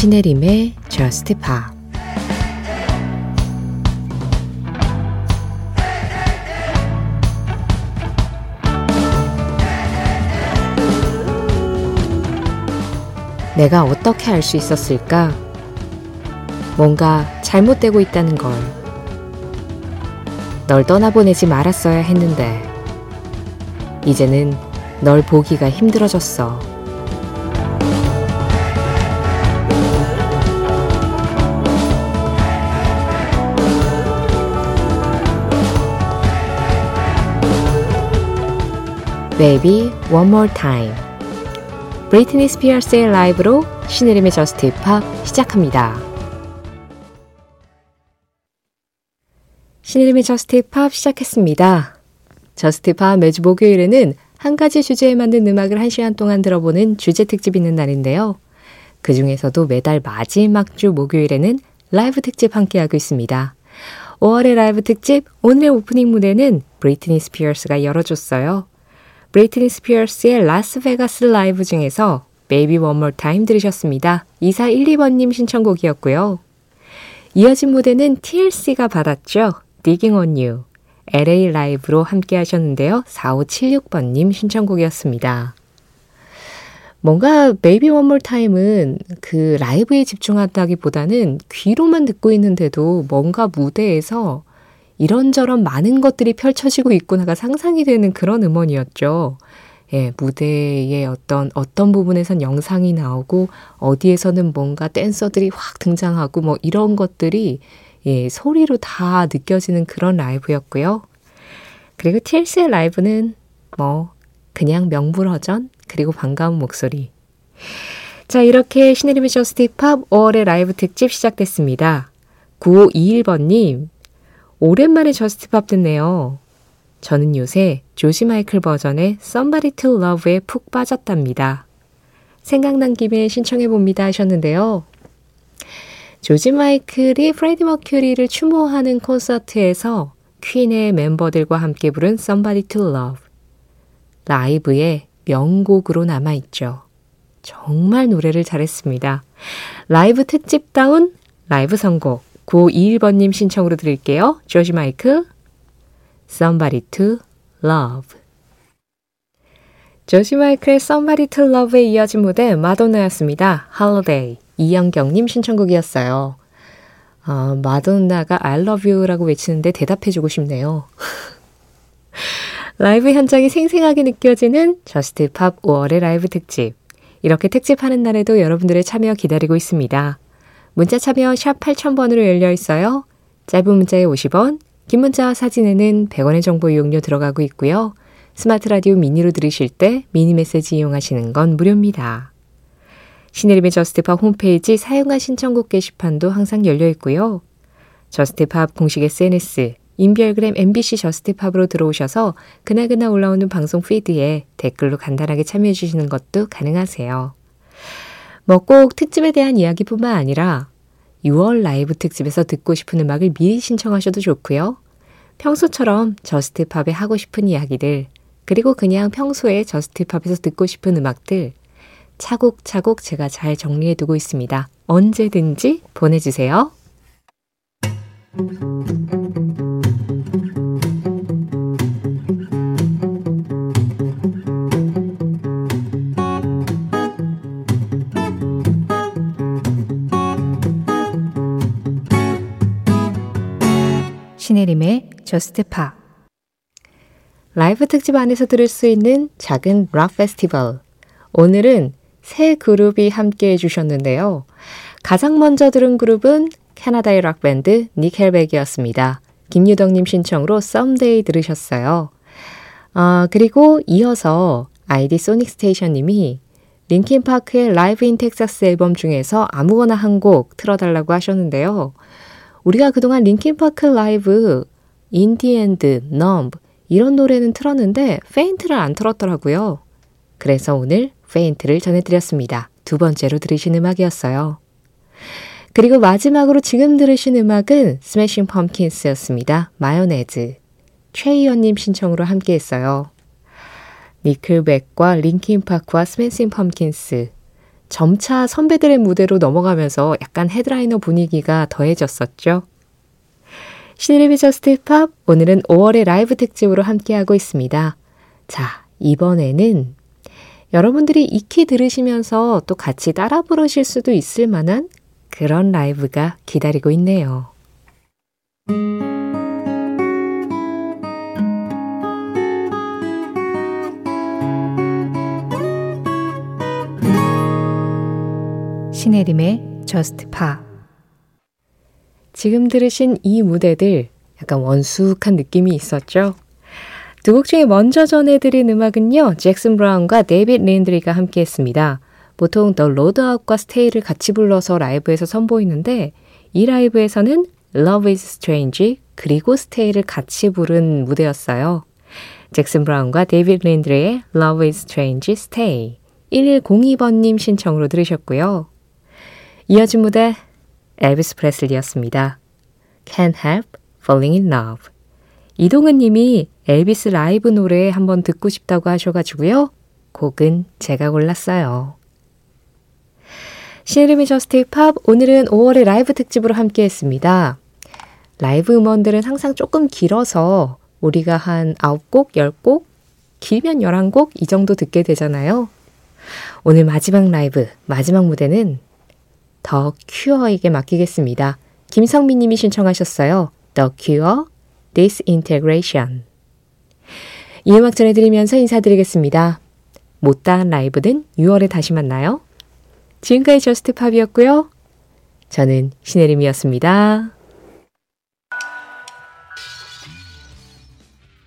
신혜림의 Just Pop 내가 어떻게 알 수 있었을까? 뭔가 잘못되고 있다는 걸. 널 떠나보내지 말았어야 했는데, 이제는 널 보기가 힘들어졌어. Baby One More Time 브리트니 스피어스의 라이브로 신혜림의 저스트 팝 시작합니다. 신혜림의 저스트 팝 시작했습니다. 저스트 팝 매주 목요일에는 한 가지 주제에 맞는 음악을 한 시간 동안 들어보는 주제 특집 있는 날인데요. 그 중에서도 매달 마지막 주 목요일에는 라이브 특집 함께하고 있습니다. 5월의 라이브 특집 오늘의 오프닝 무대는 브리트니 스피어스가 열어줬어요. 브리트니 스피어스의 라스베가스 라이브 중에서 Baby One More Time 들으셨습니다. 2412번님 신청곡이었고요. 이어진 무대는 TLC가 받았죠. Digging on You. LA 라이브로 함께 하셨는데요. 4576번님 신청곡이었습니다. 뭔가 Baby One More Time은 그 라이브에 집중한다기보다는 귀로만 듣고 있는데도 뭔가 무대에서 이런저런 많은 것들이 펼쳐지고 있구나가 상상이 되는 그런 음원이었죠. 예, 무대의 어떤, 어떤 부분에선 영상이 나오고, 어디에서는 뭔가 댄서들이 확 등장하고, 뭐 이런 것들이, 예, 소리로 다 느껴지는 그런 라이브였고요. 그리고 TLC의 라이브는 뭐, 그냥 명불허전, 그리고 반가운 목소리. 자, 이렇게 신혜림의 팝 5월의 라이브 특집 시작됐습니다. 9521번님, 오랜만에 저스트팝 듣네요. 저는 요새 조지 마이클 버전의 Somebody to Love에 푹 빠졌답니다. 생각난 김에 신청해봅니다 하셨는데요. 조지 마이클이 프레디 머큐리를 추모하는 콘서트에서 퀸의 멤버들과 함께 부른 Somebody to Love. 라이브의 명곡으로 남아있죠. 정말 노래를 잘했습니다. 라이브 특집다운 라이브 선곡. 921번님 신청으로 드릴게요. 조지 마이크, Somebody to Love. 조지 마이클의 Somebody to Love에 이어진 무대 마돈나였습니다. Holiday. 이영경님 신청곡이었어요. 어, 마돈나가 I love you라고 외치는데 대답해주고 싶네요. 라이브 현장이 생생하게 느껴지는 저스트 팝 5월의 라이브 특집. 이렇게 특집하는 날에도 여러분들의 참여 기다리고 있습니다. 문자 참여 샵 8000번으로 열려 있어요. 짧은 문자에 50원, 긴 문자와 사진에는 100원의 정보 이용료 들어가고 있고요. 스마트 라디오 미니로 들으실 때 미니 메시지 이용하시는 건 무료입니다. 신혜림의 저스트팝 홈페이지 사연과 신청곡 게시판도 항상 열려 있고요. 저스트팝 공식 SNS, 인별그램 MBC 저스트팝으로 들어오셔서 그날그날 올라오는 방송 피드에 댓글로 간단하게 참여해 주시는 것도 가능하세요. 뭐 꼭 특집에 대한 이야기뿐만 아니라 6월 라이브 특집에서 듣고 싶은 음악을 미리 신청하셔도 좋고요. 평소처럼 저스트팝에 하고 싶은 이야기들, 그리고 그냥 평소에 저스트팝에서 듣고 싶은 음악들 차곡차곡 제가 잘 정리해 두고 있습니다. 언제든지 보내주세요. 신혜림의 Just Pop 라이브 특집 안에서 들을 수 있는 작은 락 페스티벌. 오늘은 세 그룹이 함께 해주셨는데요. 가장 먼저 들은 그룹은 캐나다의 락밴드 니켈백이었습니다. 김유덕님 신청으로 Someday 들으셨어요. 아, 그리고 이어서 아이디 소닉 스테이션님이 링킨파크의 Live in Texas 앨범 중에서 아무거나 한 곡 틀어달라고 하셨는데요. 우리가 그동안 링킨파크 라이브, In the End, Numb 이런 노래는 틀었는데 Faint를 안 틀었더라고요. 그래서 오늘 Faint를 전해드렸습니다. 두 번째로 들으신 음악이었어요. 그리고 마지막으로 지금 들으신 음악은 스매싱 펌킨스였습니다. Mayonaise. 최희연님 신청으로 함께 했어요. 니클백과 링킨파크와 스매싱 펌킨스. 점차 선배들의 무대로 넘어가면서 약간 헤드라이너 분위기가 더해졌었죠. 신혜림의 Just Pop 오늘은 5월의 라이브 특집으로 함께하고 있습니다. 자, 이번에는 여러분들이 익히 들으시면서 또 같이 따라 부르실 수도 있을 만한 그런 라이브가 기다리고 있네요. 신혜림의 Just Pop 지금 들으신 이 무대들 약간 원숙한 느낌이 있었죠? 두 곡 중에 먼저 전해드린 음악은요. 잭슨 브라운과 데이빗 린들리가 함께 했습니다. 보통 The Load-Out과 Stay를 같이 불러서 라이브에서 선보이는데 이 라이브에서는 Love is Strange 그리고 Stay를 같이 부른 무대였어요. 잭슨 브라운과 데이빗 린들리의 Love is Strange, Stay 1102번님 신청으로 들으셨고요. 이어진 무대 엘비스 프레슬리였습니다. Can't Help Falling in Love 이동은 님이 엘비스 라이브 노래 한번 듣고 싶다고 하셔가지고요. 곡은 제가 골랐어요. 신혜림의 Just Pop 오늘은 5월의 라이브 특집으로 함께 했습니다. 라이브 음원들은 항상 조금 길어서 우리가 한 9곡, 10곡, 길면 11곡 이 정도 듣게 되잖아요. 오늘 마지막 라이브, 마지막 무대는 더 큐어에게 맡기겠습니다. 김성민 님이 신청하셨어요. The Cure, Disintegration. 이 음악 전해드리면서 인사드리겠습니다. 못다한 라이브는 6월에 다시 만나요. 지금까지 Just Pop이었고요. 저는 신혜림이었습니다.